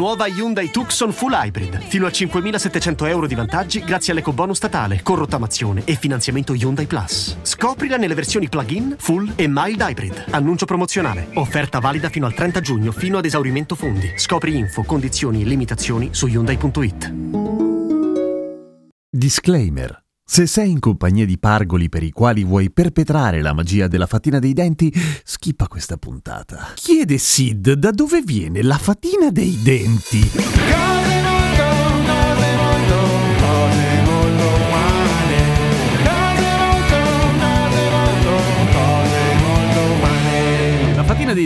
Nuova Hyundai Tucson Full Hybrid. Fino a 5.700 euro di vantaggi grazie all'ecobonus statale, con rottamazione e finanziamento Hyundai Plus. Scoprila nelle versioni plug-in, full e mild hybrid. Annuncio promozionale. Offerta valida fino al 30 giugno, fino ad esaurimento fondi. Scopri info, condizioni e limitazioni su Hyundai.it. Disclaimer. Se sei in compagnia di pargoli per i quali vuoi perpetrare la magia della fatina dei denti, schippa questa puntata. Chiede Sid da dove viene la fatina dei denti.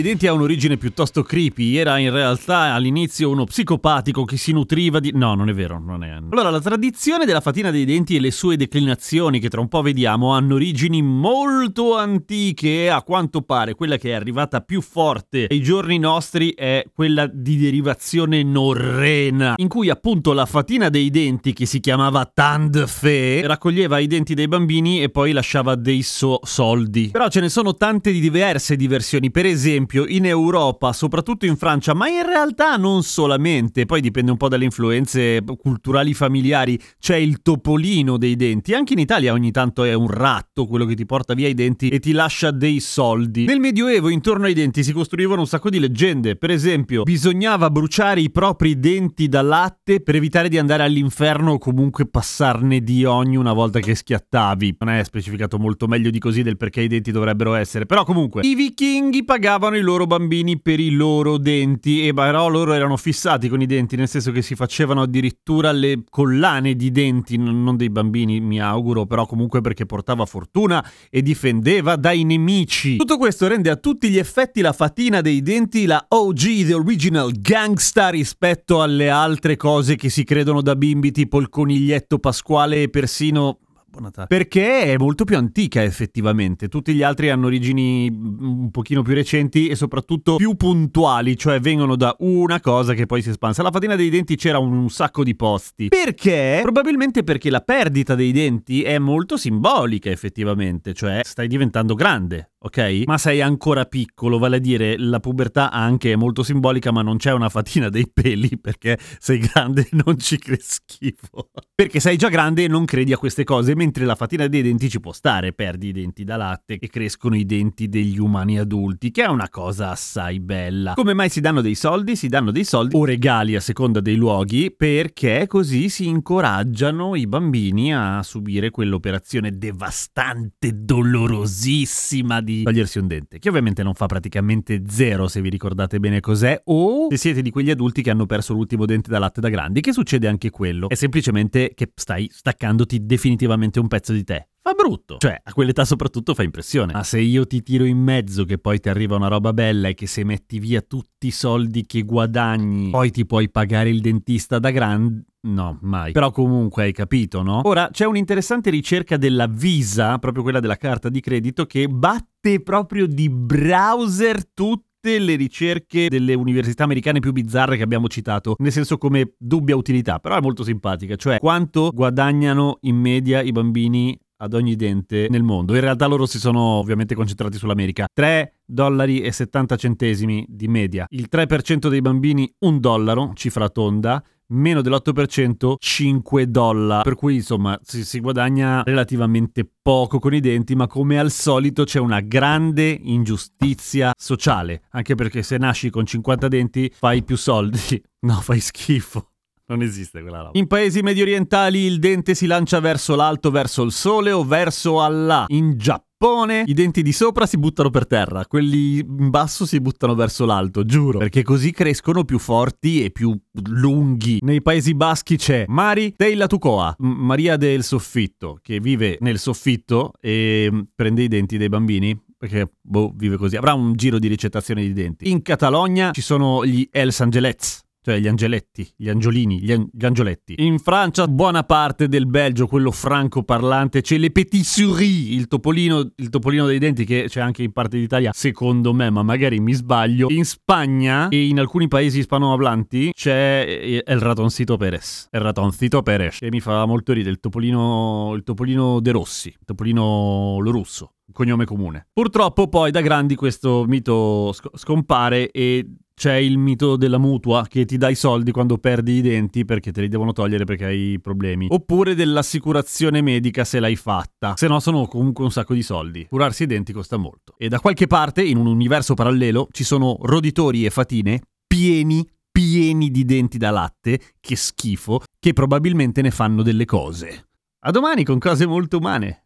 Denti ha un'origine piuttosto creepy, era in realtà all'inizio uno psicopatico che si nutriva di... No, non è vero, non è... Allora, la tradizione della fatina dei denti e le sue declinazioni, che tra un po' vediamo, hanno origini molto antiche. A quanto pare quella che è arrivata più forte ai giorni nostri è quella di derivazione norrena, in cui appunto la fatina dei denti, che si chiamava Tandfe, raccoglieva i denti dei bambini e poi lasciava dei so- soldi. Però ce ne sono tante di diverse diversioni, per esempio in Europa, soprattutto in Francia, ma in realtà non solamente, poi dipende un po' dalle influenze culturali familiari, c'è il topolino dei denti, anche in Italia ogni tanto è un ratto quello che ti porta via i denti e ti lascia dei soldi. Nel Medioevo intorno ai denti si costruivano un sacco di leggende, per esempio bisognava bruciare i propri denti da latte per evitare di andare all'inferno o comunque passarne di ogni una volta che schiattavi. Non è specificato molto meglio di così del perché i denti dovrebbero essere, però comunque i vichinghi pagavano i loro bambini per i loro denti e però loro erano fissati con i denti, nel senso che si facevano addirittura le collane di denti, non dei bambini mi auguro, però comunque perché portava fortuna e difendeva dai nemici. Tutto questo rende a tutti gli effetti la fatina dei denti la OG, the original gangsta rispetto alle altre cose che si credono da bimbi tipo il coniglietto pasquale e persino Natale. Perché è molto più antica effettivamente, tutti gli altri hanno origini un pochino più recenti e soprattutto più puntuali, cioè vengono da una cosa che poi si espansa. La fatina dei denti c'era un, un sacco di posti. Perché? Probabilmente perché la perdita dei denti è molto simbolica effettivamente, cioè stai diventando grande, ok? Ma sei ancora piccolo, vale a dire la pubertà anche è molto simbolica, ma non c'è una fatina dei peli perché sei grande e non ci credi schifo. Perché sei già grande e non credi a queste cose, mentre la fatina dei denti ci può stare, perdi i denti da latte e crescono i denti degli umani adulti, che è una cosa assai bella. Come mai si danno dei soldi? Si danno dei soldi o regali a seconda dei luoghi, perché così si incoraggiano i bambini a subire quell'operazione devastante, dolorosissima di togliersi un dente, che ovviamente non fa praticamente zero se vi ricordate bene cos'è, o se siete di quegli adulti che hanno perso l'ultimo dente da latte da grandi, che succede anche quello. È semplicemente che stai staccandoti definitivamente un pezzo di te. Fa brutto. Cioè, a quell'età soprattutto fa impressione. Ma se io ti tiro in mezzo che poi ti arriva una roba bella e che se metti via tutti i soldi che guadagni, poi ti puoi pagare il dentista da grande... No, mai. Però comunque hai capito, no? Ora, c'è un'interessante ricerca della Visa, proprio quella della carta di credito, che batte proprio di browser tutti le ricerche delle università americane più bizzarre che abbiamo citato, nel senso come dubbia utilità, però è molto simpatica, cioè quanto guadagnano in media i bambini ad ogni dente nel mondo. In realtà loro si sono ovviamente concentrati sull'America. 3 dollari e 70 centesimi di media. Il 3% dei bambini 1 dollaro, cifra tonda, meno dell'8% 5 dollari. Per cui insomma si, si, guadagna relativamente poco con i denti, ma come al solito c'è una grande ingiustizia sociale. Anche perché se nasci con 50 denti fai più soldi. No, fai schifo. Non esiste quella roba. In paesi medio orientali il dente si lancia verso l'alto, verso il sole o verso Allah. In Giappone i denti di sopra si buttano per terra, quelli in basso si buttano verso l'alto, giuro, perché così crescono più forti e più lunghi. Nei Paesi Baschi c'è Mari Teila Tucoa, Maria del Soffitto, che vive nel soffitto e mm, prende i denti dei bambini perché boh, vive così. Avrà un giro di ricettazione di denti. In Catalogna ci sono gli Els Angelets, cioè gli angeletti, gli angiolini, gli, an- gli angioletti. In Francia, buona parte del Belgio, quello franco-parlante, c'è le petit souris, il topolino, il topolino dei denti che c'è anche in parte d'Italia, secondo me, ma magari mi sbaglio. In Spagna e in alcuni paesi ispanohablanti c'è eh, il ratoncito Perez, il ratoncito Perez, che mi fa molto ridere, il topolino, il topolino De Rossi, il topolino lo russo cognome comune. Purtroppo poi da grandi questo mito sc- scompare e c'è il mito della mutua che ti dà i soldi quando perdi i denti perché te li devono togliere perché hai problemi. Oppure dell'assicurazione medica se l'hai fatta. Se no sono comunque un sacco di soldi. Curarsi i denti costa molto. E da qualche parte, in un universo parallelo, ci sono roditori e fatine pieni pieni di denti da latte, che schifo, che probabilmente ne fanno delle cose. A domani con cose molto umane.